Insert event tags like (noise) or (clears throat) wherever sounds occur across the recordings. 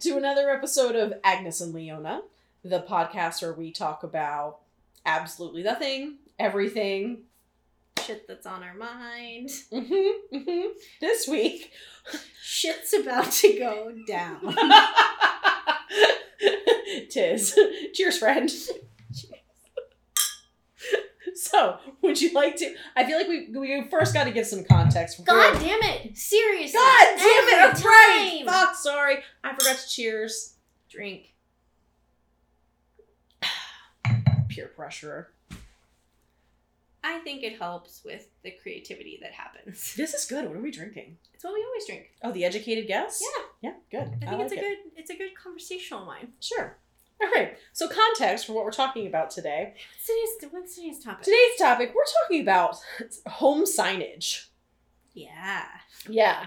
to another episode of Agnes and Leona, the podcast where we talk about absolutely nothing, everything. Shit that's on our mind. Mm-hmm, mm-hmm. This week, Shit's about to go down. (laughs) tis. Cheers, friend. (laughs) So, would you like to? I feel like we we first got to give some context. God damn it! Seriously. God damn it! I'm right. Fuck. Sorry, I forgot to cheers. Drink. (sighs) Peer pressure. I think it helps with the creativity that happens. (laughs) This is good. What are we drinking? It's what we always drink. Oh, the educated guess. Yeah. Yeah. Good. I think it's like a it. good it's a good conversational wine. Sure. All right. So, context for what we're talking about today. What's today's what's today's topic? Today's topic, we're talking about home signage. Yeah. Yeah.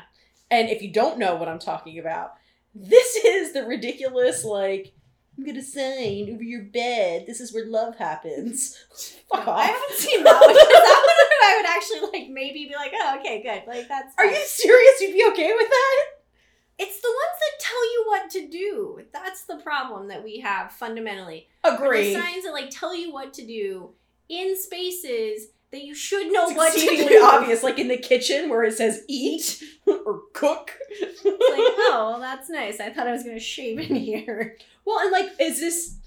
And if you don't know what I'm talking about, this is the ridiculous, like, I'm gonna sign over your bed. This is where love happens. Fuck No, off. I haven't seen that one. that one I would actually like maybe be like, oh okay, good. Like that's Are you serious? You'd be okay with that? It's the ones that tell you what to do. That's the problem that we have fundamentally. Agree. The signs that like tell you what to do in spaces that you should know It's what to do. obvious, like in the kitchen where it says eat (laughs) or cook. It's like, (laughs) oh, well, that's nice. I thought I was gonna shave in here. Well, and like, is this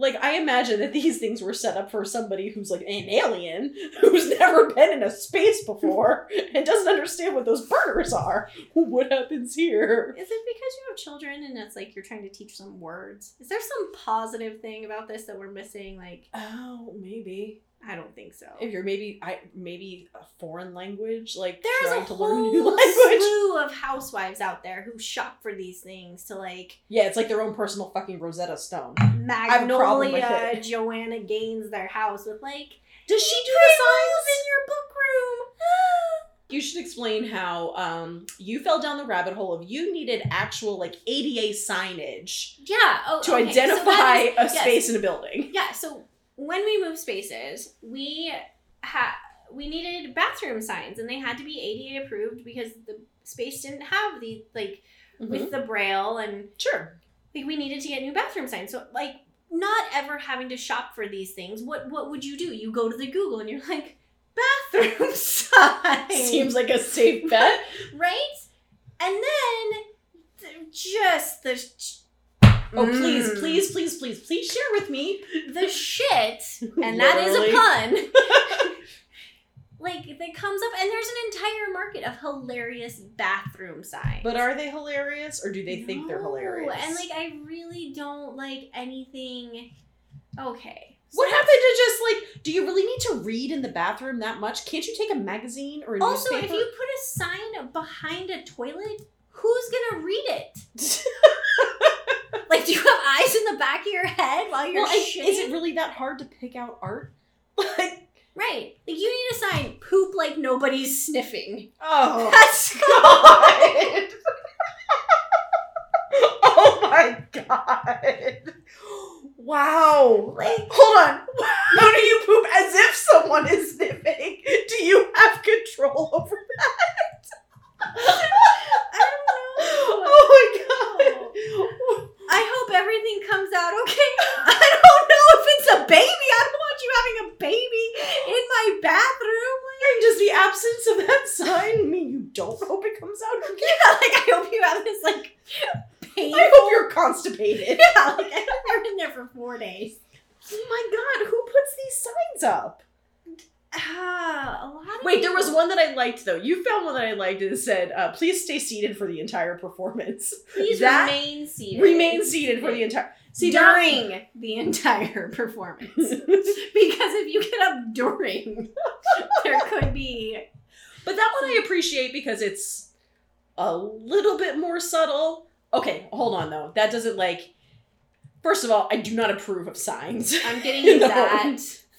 like I imagine that these things were set up for somebody who's like an alien who's never been in a space before and doesn't understand what those burners are. What happens here? Is it because you have children and it's like you're trying to teach them words? Is there some positive thing about this that we're missing? Like, Oh, maybe I don't think so. if you're maybe I maybe a foreign language, like There's trying a to learn a new whole (laughs) language. slew of housewives out there who shop for these things to like Yeah, it's like their own personal fucking Rosetta Stone. have no Magnolia. (laughs) Joanna Gaines, their house with like Does she do the signs? in your book room. (gasps) You should explain how um you fell down the rabbit hole of you needed actual like ADA signage yeah. Oh, to okay. So identify a yes. space in a building. Yeah. So when we moved spaces, we had we needed bathroom signs, and they had to be ADA approved because the space didn't have the like Mm-hmm. with the braille and Sure. like we needed to get new bathroom signs. So like not ever having to shop for these things. What what would you do? You go to the Google and you're like bathroom (laughs) sign. Seems like a safe bet. (laughs) right? And then just the Oh, please, Mm. please, please, please, please share with me. the shit, and that is a pun. (laughs) (laughs) like that comes up, and there's an entire market of hilarious bathroom signs. But are they hilarious or do they think they're hilarious? And like, I really don't like anything. Okay. So what happened to just like, do you really need to read in the bathroom that much? Can't you take a magazine or a Also, newspaper? if you put a sign behind a toilet, who's gonna read it? (laughs) Like, do you have eyes in the back of your while you're well, shitting? is it really that hard to pick out art? (laughs) Like, right. Like, you need a sign. Poop like nobody's sniffing. oh (laughs) That's (laughs) god! oh my god! Wow! like Hold on. How do you poop as if someone is sniffing? Do you have control over that? I don't know. Oh my god! I hope everything comes out okay. (laughs) I don't know if it's a baby. I don't want you having a baby in my bathroom. And does the absence of that sign mean you don't hope it comes out okay? Yeah, like I hope you have this like pain. I hope you're constipated. (laughs) Yeah, like I hope you're in there for four days. Oh my god, who puts these signs up? Ah, a lot of Wait, there was one that I liked though. You found one that I liked and said, uh, please stay seated for the entire performance. Please that- remain seated. Remain seated for the entire See during the entire performance. (laughs) because if you get up during, there could be But that one I appreciate because it's a little bit more subtle. Okay, hold on though. That doesn't like. First of all, I do not approve of signs. I'm getting (laughs) you No.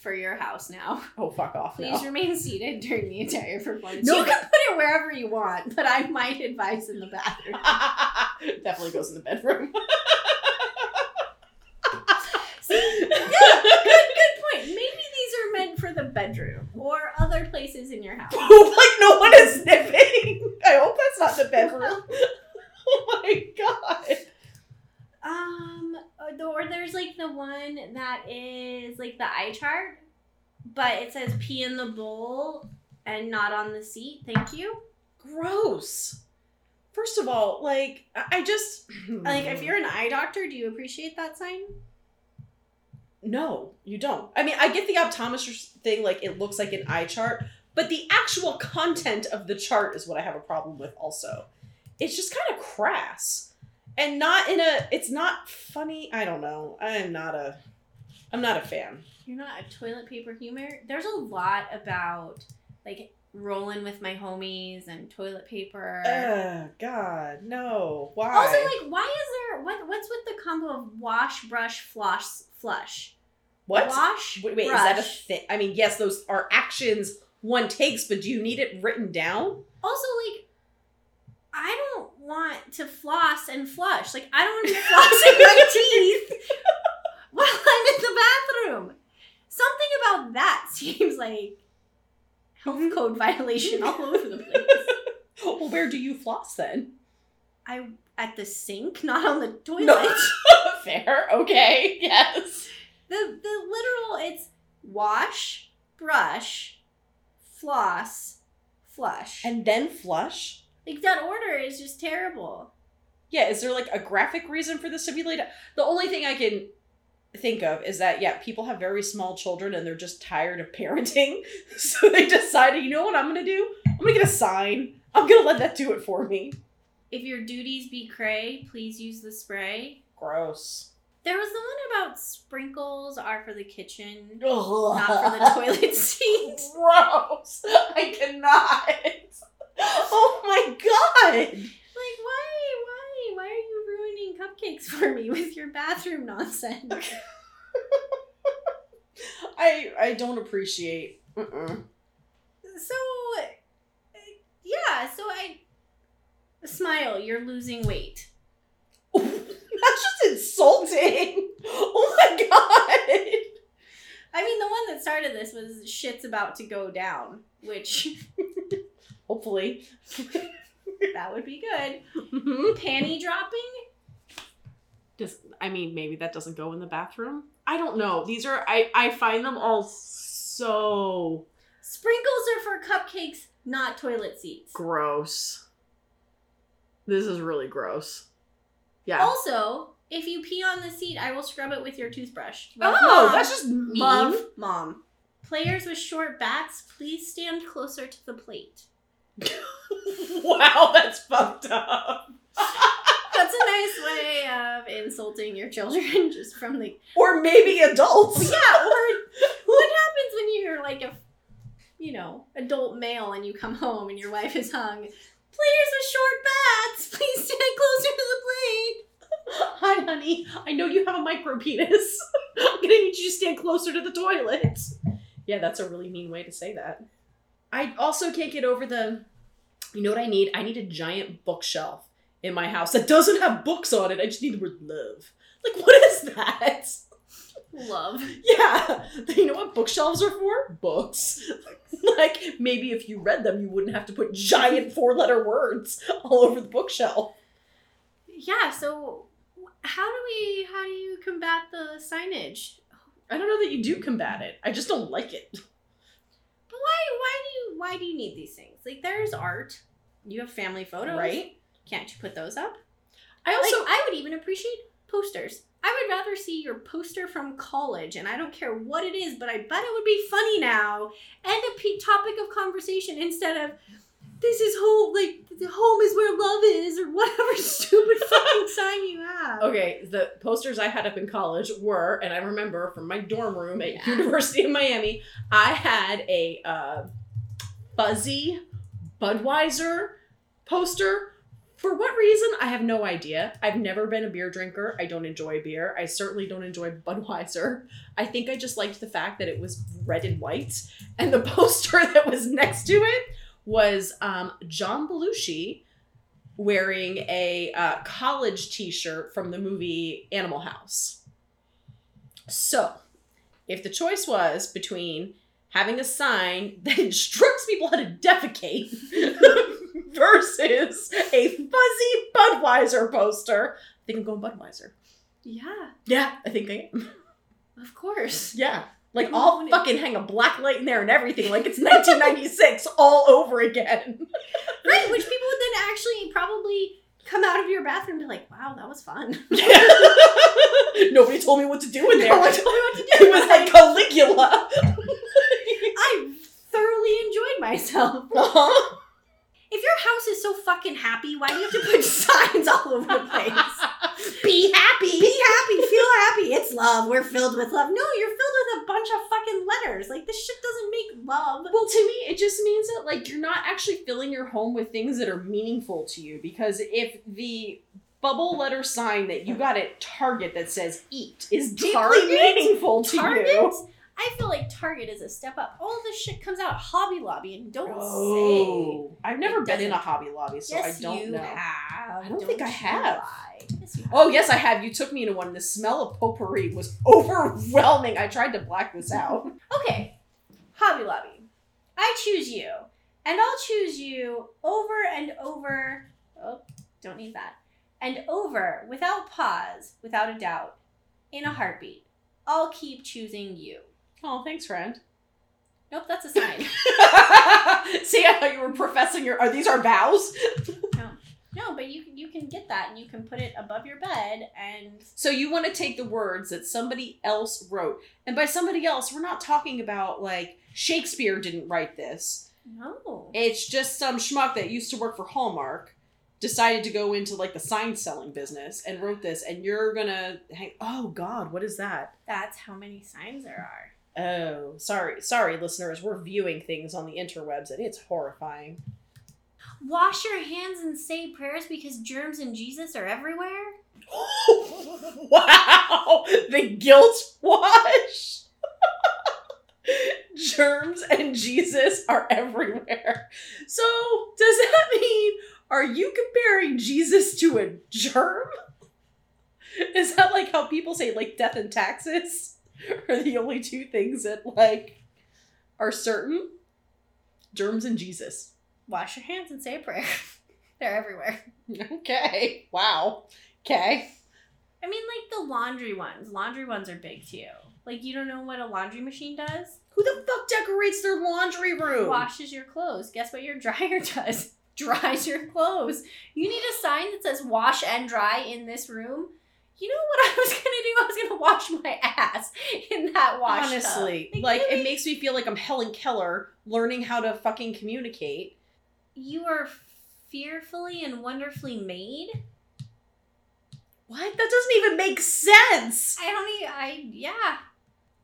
For your house now. (laughs) Oh fuck off Please now. remain seated during the entire performance. No, you can put it wherever you want, but I might advise in the bathroom. (laughs) Definitely goes in the bedroom. (laughs) See, good, good, good point. Maybe these are meant for the bedroom or other places in your house. Like no one is sniffing. I hope that's not the bedroom. oh my god. Um, or there's like the one that is like the eye chart, but it says pee in the bowl and not on the seat. Thank you. Gross. First of all, like I just Like, if you're an eye doctor, do you appreciate that sign? No, you don't. I mean, I get the optometrist thing, like it looks like an eye chart, but the actual content of the chart is what I have a problem with also. It's just kind of crass. And not in a it's not funny. I don't know. I am not a I'm not a fan. You're not a toilet paper humor. There's a lot about like rolling with my homies and toilet paper. Ugh, God, no. Why? Also, like, why is there what? What's with the combo of wash, brush, floss, flush? what? Wash, Wait, wait, is that a thing? I mean, yes, those are actions one takes, but do you need it written down? Also, like, I don't want to floss and flush. Like, I don't want to be flossing my (laughs) teeth while I'm in the bathroom. Something about that (laughs) seems like health mm-hmm. code violation all over the place. (laughs) well, where do you floss then? I at the sink, not on the toilet. No. Fair. Okay. Yes. The the literal it's wash, brush, floss, flush. And then flush. Like that order is just terrible. Yeah. Is there like a graphic reason for this to be laid out? The only thing I can think of is that yeah, people have very small children and they're just tired of parenting, (laughs) so they decided, you know what I'm gonna do? I'm gonna get a sign. I'm gonna let that do it for me. If your duties be cray, please use the spray. Gross. There was the one about sprinkles are for the kitchen, Ugh. (laughs) not for the toilet seat. Gross. I cannot. (laughs) Oh my god. Like why why why are you ruining cupcakes for me with your bathroom nonsense? (laughs) I I don't appreciate. Mm-mm. So, yeah, so I smile. You're losing weight. (laughs) That's just insulting. Oh my god. I mean, the one that started this was shit's about to go down, which Hopefully. (laughs) that would be good. (laughs) Panty dropping. Does I mean maybe that doesn't go in the bathroom? I don't know. These are I I find them all so Sprinkles are for cupcakes, not toilet seats. gross. This is really gross. Yeah. Also, if you pee on the seat, I will scrub it with your toothbrush. Love, oh, Mom. that's just mean. love mom. Players with short bats, please stand closer to the plate. (laughs) wow, that's fucked up. (laughs) That's a nice way of insulting your children (laughs) just from the Or maybe adults. Yeah, or what happens when you're like a you know, adult male and you come home and your wife is hung? Players with short bats, please stand closer to the plate. Hi, honey. I know you have a micro penis. I'm gonna need you to stand closer to the toilet. Yeah, that's a really mean way to say that. I also can't get over the. You know what I need? I need a giant bookshelf in my house that doesn't have books on it. I just need the word love. Like, what is that? Love. Yeah, (laughs) you know what bookshelves are for? Books. (laughs) like, maybe if you read them, you wouldn't have to put giant four letter words all over the bookshelf. Yeah, so how do we how do you combat the signage? I don't know that you do combat it. I just don't like it. But why why do you why do you need these things? Like there's art. You have family photos. Right? Can't you put those up? I also like I would even appreciate posters. I would rather see your poster from college, and I don't care what it is, but I bet it would be funny now and a p- topic of conversation instead of this is home, like the home is where love is, or whatever (laughs) stupid fucking (laughs) sign you have. Okay, the posters I had up in college were, and I remember from my dorm room at Yeah. University of Miami, I had a uh, fuzzy Budweiser poster. For what reason, I have no idea. I've never been a beer drinker. I don't enjoy beer. I certainly don't enjoy (laughs) Budweiser. I think I just liked the fact that it was red and white. And the (laughs) poster that was next to it was um, John Belushi wearing a uh, college t-shirt from the movie Animal House. So, if the choice was between having a sign (laughs) that instructs people how to defecate (laughs) versus a fuzzy Budweiser poster, I think I'm going Budweiser. Yeah, Yeah, I think I am. of course. Yeah. Like I'll fucking hang a black light in there and everything, like it's 1996 (laughs) all over again. Right, which people would then actually probably come out of your bathroom and be like, wow, that was fun. Nobody told me what to do in there. No one told me what to do. It was like Caligula. Thoroughly enjoyed myself. (laughs) uh-huh. If your house is so fucking happy, why do you have to put (laughs) signs all over the place? (laughs) Be happy. Be happy, feel happy. It's love. We're filled with love. No, you're filled with a bunch of fucking letters. Like this shit doesn't make love. Well, to me, it just means that like you're not actually filling your home with things that are meaningful to you. Because if the bubble letter sign that you got at Target that says "eat" is deeply Target? meaningful to Target? you. I feel like Target is a step up. All this shit comes out of Hobby Lobby and don't Oh, I've never been in a Hobby Lobby, so Yes, I don't you know. have. I don't think I have. Yes, you oh, have. Oh yes, I have. You took me into one. The smell of potpourri was (laughs) overwhelming. I tried to black this out. (laughs) Okay, Hobby Lobby. I choose you, and I'll choose you over and over. Oh, don't need that. And over, without pause, without a doubt, in a heartbeat. I'll keep choosing you. Oh, thanks, friend. Nope, that's a sign. (laughs) (laughs) See, I thought you were professing your. Are these our vows? (laughs) no, no, but you you can get that and you can put it above your bed and So you want to take the words that somebody else wrote, and by somebody else, we're not talking about like Shakespeare didn't write this. no. It's just some schmuck that used to work for Hallmark, decided to go into like the sign selling business and wrote this, and you're gonna hang. Oh God, what is that? That's how many signs there are. Oh, sorry, sorry, listeners. We're viewing things on the interwebs, and it's horrifying. Wash your hands and say prayers because germs and Jesus are everywhere. (laughs) wow, the guilt wash. (laughs) Germs and Jesus are everywhere. So, does that mean are you comparing Jesus to a germ? Is that like how people say like death and taxes (laughs) are the only two things that like are certain? Germs and Jesus. Wash your hands and say a prayer. (laughs) They're everywhere. Okay. Wow. Okay. I mean, like the laundry ones. Laundry ones are big too. Like you don't know what a laundry machine does? Who the fuck decorates their laundry room? Washes your clothes. Guess what your dryer (laughs) does? Dries your clothes. You need a sign that says wash and dry in this room. You know what (laughs) I was gonna do? I was gonna wash my ass in that wash tub. Honestly, Like, like really? it makes me feel like I'm Helen Keller learning how to fucking communicate. you are fearfully and wonderfully made. What? That doesn't even make sense. I don't even. I yeah.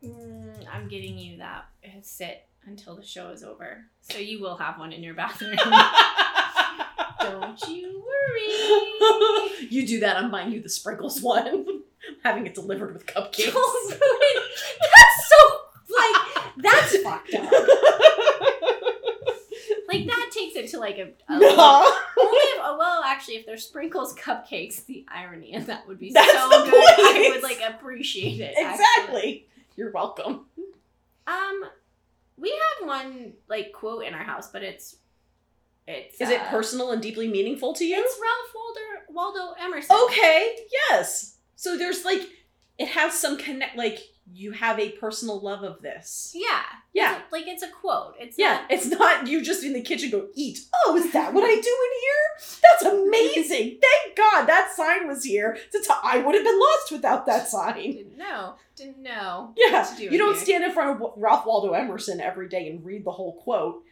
Mm, I'm getting you that sit until the show is over, so you will have one in your bathroom. (laughs) (laughs) don't you worry. you do that, I'm buying you the sprinkles one. (laughs) Having it delivered with cupcakes. (laughs) Ruin. That's so like that's fucked up. Like that takes it to like a, a No. only if, oh, well actually if there's sprinkles cupcakes the irony and that would be That's so good I would like appreciate it actually. exactly. You're welcome. Um, we have one like quote in our house, but it's it's Is it uh, personal and deeply meaningful to you? It's Ralph Waldo Waldo Emerson. Okay, yes. So there's like, it has some connect, like, you have a personal love of this. Yeah. Yeah. It's a- like it's a quote. It's Yeah, not- it's not you just in the kitchen go eat. Oh, is that what I do in here? That's amazing. (laughs) Thank God that sign was here. I would have been lost without that sign. didn't know. Didn't know. Yeah, do you don't here. stand in front of Ralph Waldo Emerson every day and read the whole quote.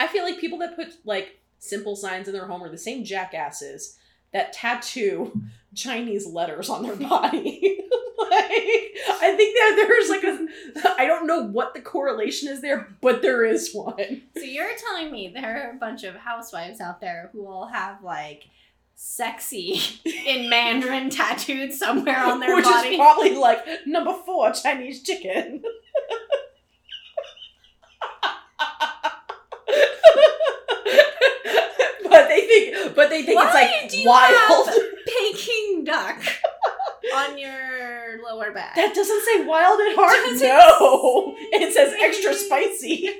I feel like people that put like simple signs in their home are the same jackasses that tattoo (laughs) Chinese letters on their body. (laughs) like, I think that there's like a, I don't know what the correlation is there, but there is one. So you're telling me there are a bunch of housewives out there who will have like sexy (laughs) in Mandarin tattooed somewhere on their Which body. is probably like number four Chinese chicken. but they think, but they think Why it's like wild. Peking duck on your lower back. That doesn't say wild at heart. Does it no, it says extra (laughs) spicy.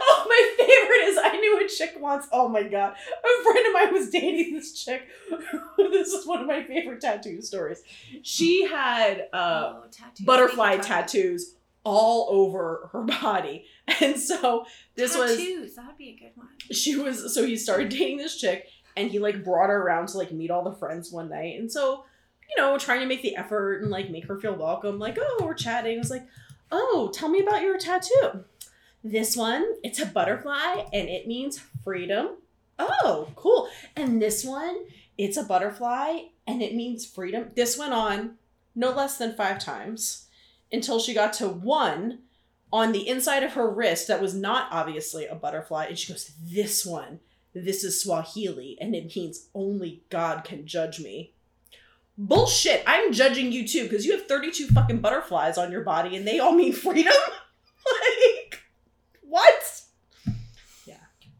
oh, my favorite is I knew a chick once. Oh my god, a friend of mine was dating this chick. (laughs) this is one of my favorite tattoo stories. She had uh, oh, tattoos. butterfly tattoos all over her (laughs) body, and so this was tattoos. That would be a good one. she was so he started dating this chick and he like brought her around to like meet all the friends one night. And so you know trying to make the effort and like make her feel welcome like oh we're chatting. It was like oh tell me about your tattoo. This one it's a butterfly and it means freedom. Oh cool. And this one it's a butterfly and it means freedom. This went on no less than five times until she got to one on the inside of her wrist that was not obviously a butterfly. And she goes, This one, this is Swahili, and it means only God can judge me. Bullshit. I'm judging you too, because you have 32 fucking butterflies on your body and they all mean freedom. (laughs) like, what? Yeah.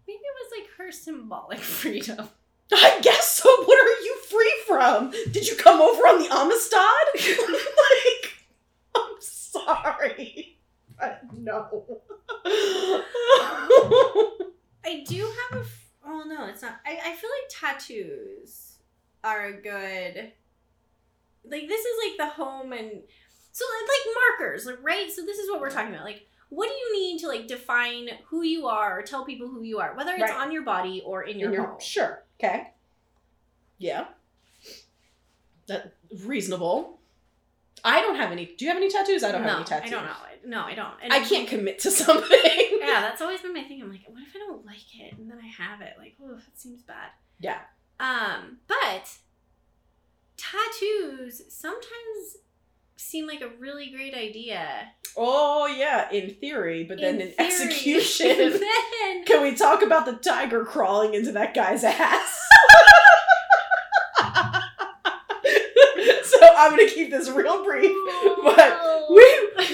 Maybe it was like her symbolic (laughs) freedom. I guess so. What are you free from? Did you come over on the Amistad? (laughs) like, I'm sorry. But no. (laughs) I do have a. F- oh no, it's not. I, I feel like tattoos are a good. Like this is like the home and so like markers, like right. So this is what we're talking about. Like, what do you need to like define who you are or tell people who you are, whether it's Right. on your body or in your, In home? Sure. Okay. Yeah. That reasonable. I don't have any. Do you have any tattoos? I don't no, have any tattoos. I don't know. No, I don't. And I can't commit to (laughs) something. Yeah, that's always been my thing. I'm like, what if I don't like it and then I have it? Like, oh, that seems bad. Yeah. Um, but tattoos sometimes seem like a really great idea. Oh yeah, in theory, but then in, theory. (laughs) execution. then Can we talk about the tiger crawling into that guy's ass? (laughs) I'm gonna keep this real brief. (laughs) But we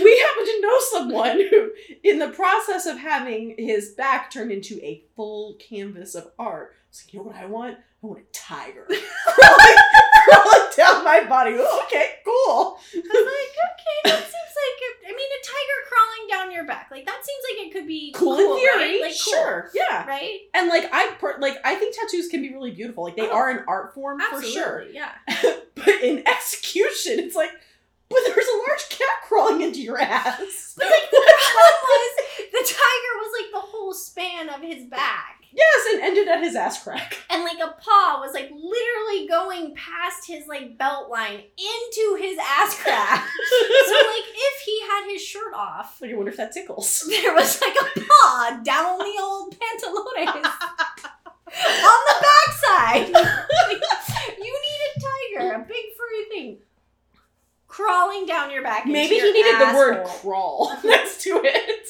we happen to know someone who, in the process of having his back turned into a full canvas of art, was like, you know what I want? I want a tiger (laughs) crawling, (laughs) crawling down my body. Oh, okay, cool. I was like, okay, that seems like a, I mean, a tiger crawling down your back. Like that seems like it could be Cool, cool, in theory, right? Like cool, sure, yeah. right? And like I per- like I think tattoos can be really beautiful. Like they Oh, are an art form for sure. yeah. (laughs) but in execution, it's like, but there's a large cat crawling into your ass. But like the (laughs) problem was, the tiger was like the whole span of his back. Ended at his ass crack. (laughs) and like a paw was like literally going past his like belt line into his ass crack. (laughs) so like if he had his shirt off, Like I wonder if that tickles. (laughs) there was like a paw down the old pantalones on the backside. Like, you need a tiger, a big furry thing, crawling down your back. Maybe he needed the word asshole. crawl next to it.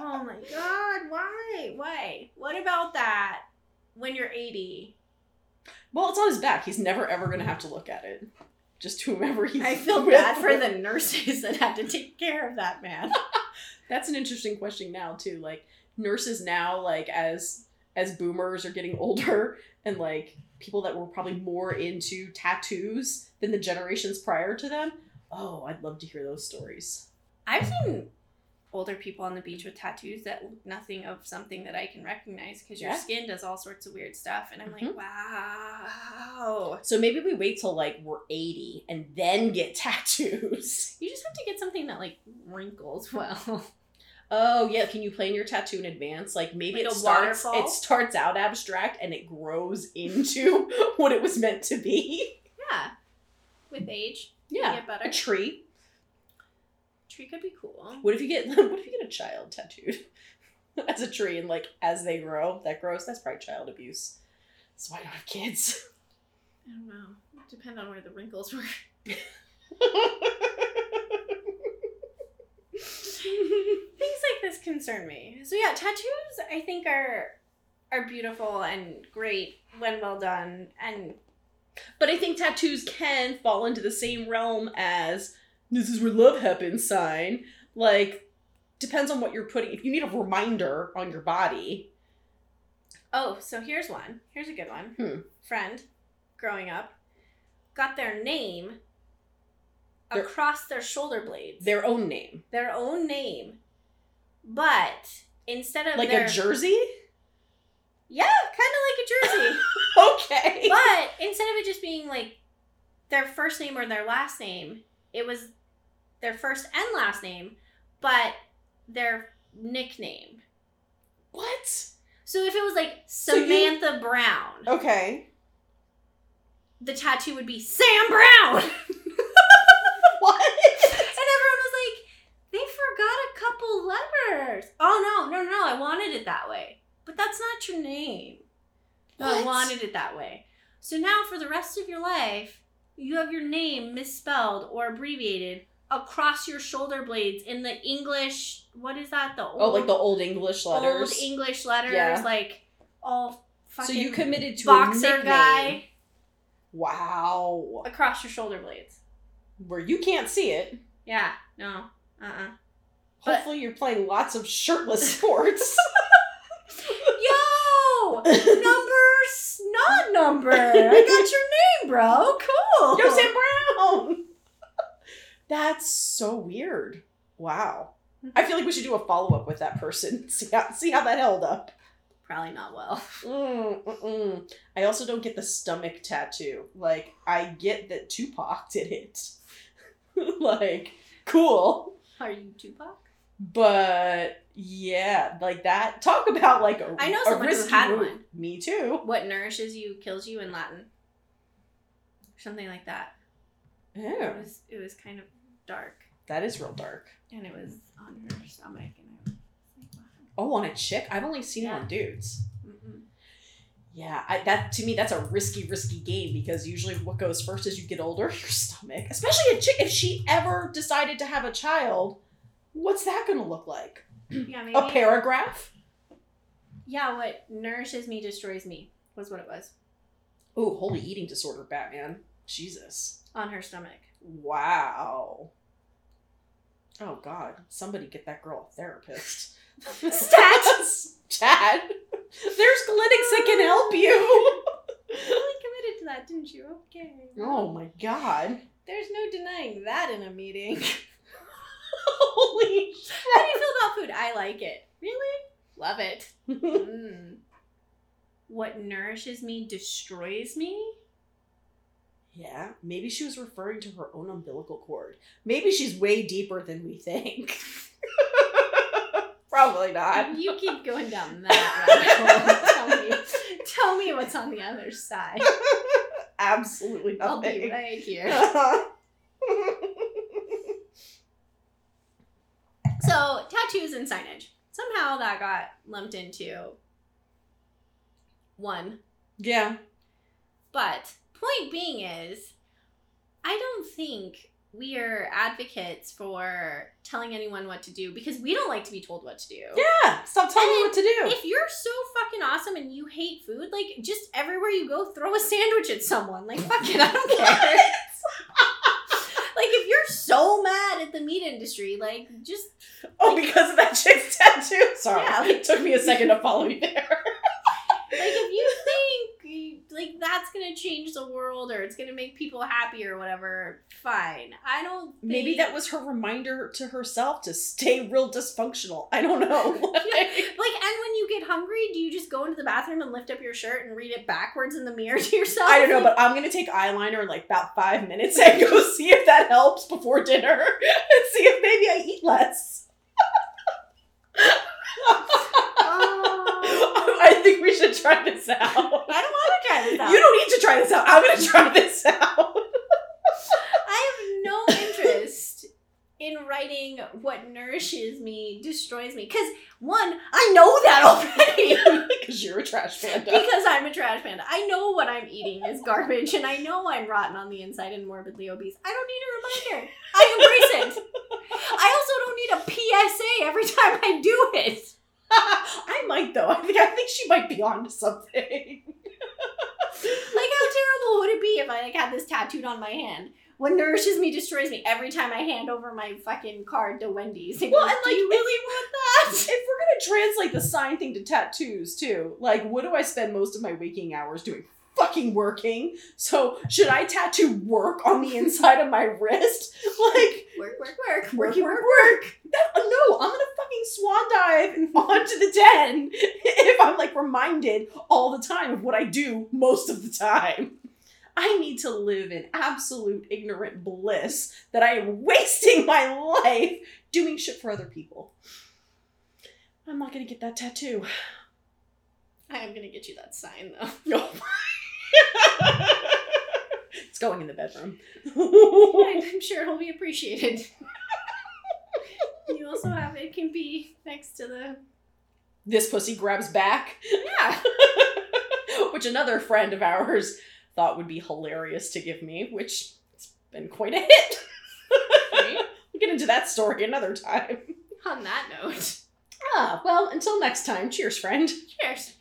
Oh my god! Why? Why? What about that? When you're 80, Well, it's on his back. He's never ever gonna have to look at it. Just whomever he's. I feel (laughs) with. bad for the nurses that had to take care of that man. (laughs) That's an interesting question now too. Like nurses now, like as as boomers are getting older, (laughs) and like people that were probably more into tattoos than the generations prior to them. Oh, I'd love to hear those stories. I've seen older people on the beach with tattoos that look nothing of something that I can recognize because your Yeah. skin does all sorts of weird stuff, and I'm Mhm. like, wow. So maybe we wait till like we're eighty and then get (laughs) tattoos. You just have to get something that like wrinkles (laughs) well. Oh yeah, can you plan your tattoo in advance? Like maybe Like it starts waterfall? it starts out abstract and it grows (laughs) into what it was meant to be. yeah, with age, Yeah, get better. a tree. Could be cool. What if you get (laughs) what if you get a child tattooed (laughs) as a tree and like as they grow, that grows? That's probably child abuse. That's why I don't have kids. I don't know. Depend on where the wrinkles were. (laughs) Things like this concern me. So yeah, tattoos I think are are beautiful and great when well done and but I think tattoos can fall into the same realm as this is where love happens sign. Like depends on what you're putting. If you need a reminder on your body, Oh, so here's one. Here's a good one. Hmm. Friend, growing up, got their name Their- across their shoulder blades. their own name, their own name. But instead of like their a jersey. Yeah, kind of like a jersey. (laughs) okay. But instead of it just being like their first name or their last name, it was their first and last name, but their nickname. What? So if it was like So you- Samantha Brown, Okay. the tattoo would be Sam Brown. (laughs) (laughs) What? And everyone was like, they forgot a couple letters. Oh no, no, no, I wanted it that way. But that's not your name. No, I wanted it that way. So now for the rest of your life, you have your name misspelled or abbreviated across your shoulder blades in the English what is that? The old Oh, like the old English letters. old English letters, Yeah. like all so you committed to boxer guy Wow. across your shoulder blades. Where you can't see it. Yeah, no. Uh-uh. But- Hopefully you're playing lots of shirtless sports. (laughs) Yo! (laughs) Numbers, not number. I got your name, bro. Cool. Yo, Sam Brown. That's so weird. Wow. I feel like we should do a follow up with that person. (laughs) See how see how that held up. Probably not well. Mm, mm-mm. I also don't get the stomach tattoo. Like I get that Tupac did it. (laughs) like cool, Are you Tupac? but yeah, like that. Talk about like a I know someone who had move. one. Me too. What nourishes you kills you in Latin. Something like that. Yeah, It was it was kind of dark. that is real dark. And it was on her stomach and I was like, Oh, on a chick? I've only seen it on dudes. Mm-mm. Yeah, I, that to me that's a risky, risky game because usually what goes first as you get older, (laughs) your stomach. Especially a chick, if she ever decided to have a child, what's that gonna look like? Yeah, (clears throat) maybe. A paragraph? Yeah, what nourishes me destroys me was what it was. Oh, holy eating disorder, Batman. Jesus. On her stomach. Wow. Oh God, somebody get that girl a therapist. (laughs) Stats. Chad. There's clinics that can help you. You really committed to that, didn't you? Okay. Oh my God. There's no denying that in a meeting. (laughs) Holy How do you feel about food? I like it. Really? Love it. (laughs) Mm. What nourishes me destroys me? Yeah, maybe she was referring to her own umbilical cord. Maybe she's way deeper than we think. (laughs) Probably not. You keep going down that rabbit hole. (laughs) tell me, tell me what's on the other side. Absolutely not. I'll be right here. (laughs) So tattoos and signage. Somehow that got lumped into one. yeah. But point being is, I don't think we are advocates for telling anyone what to do because we don't like to be told what to do. Yeah. Stop telling me And what to do. If you're so fucking awesome and you hate food, like just everywhere you go, throw a sandwich at someone. Like fuck it, I don't care. (laughs) like if you're so mad at the meat industry, like just oh, because of that chick's tattoo. Sorry. Yeah, it took me a second to follow you there. (laughs) like if you think (laughs) like that's gonna change the world or it's gonna make people happy or whatever, fine. I don't. Think... Maybe that was her reminder to herself to stay real dysfunctional. I don't know. (laughs) (laughs) Like, and when you get hungry, do you just go into the bathroom and lift up your shirt and read it backwards in the mirror (laughs) to yourself? I don't know, but I'm gonna take eyeliner in like about five minutes and go see if that helps before dinner and see if maybe I eat less. Think we should try this out. I don't want to try this out. You don't need to try this out. I'm gonna try this out. I have no interest in writing what nourishes me, destroys me. Because, one, I know that already. (laughs) Because you're a trash panda. because I'm a trash panda. I know what I'm eating is garbage, and I know I'm rotten on the inside and morbidly obese. I don't need a reminder. I embrace it. I also don't need a PSA every time I do it. (laughs) I might though. I think I think she might be onto something. (laughs) Like, how terrible would it be if I like had this tattooed on my hand? What nourishes me destroys me every time I hand over my fucking card to Wendy's. Well, and, like, you really want that? (laughs) if we're gonna translate the sign thing to tattoos too, like what do I spend most of my waking hours doing? Fucking working. So should I tattoo work on the inside of my wrist? (laughs) Like Work, work, work, worky work work. That, uh, no, I'm gonna fucking swan dive (laughs) onto the den (laughs) if I'm like reminded all the time of what I do most of the time. I need to live in absolute ignorant bliss that I am wasting my life doing shit for other people. I'm not gonna get that tattoo. I am gonna get you that sign though. (laughs) It's going in the bedroom. I'm sure it'll be appreciated. you also have it can be next to the this pussy grabs back. yeah. (laughs) which another friend of ours thought would be hilarious to give me, which has been quite a hit. (laughs) We'll get into that story another time. On that note, Ah, well, until next time, cheers, friend. cheers.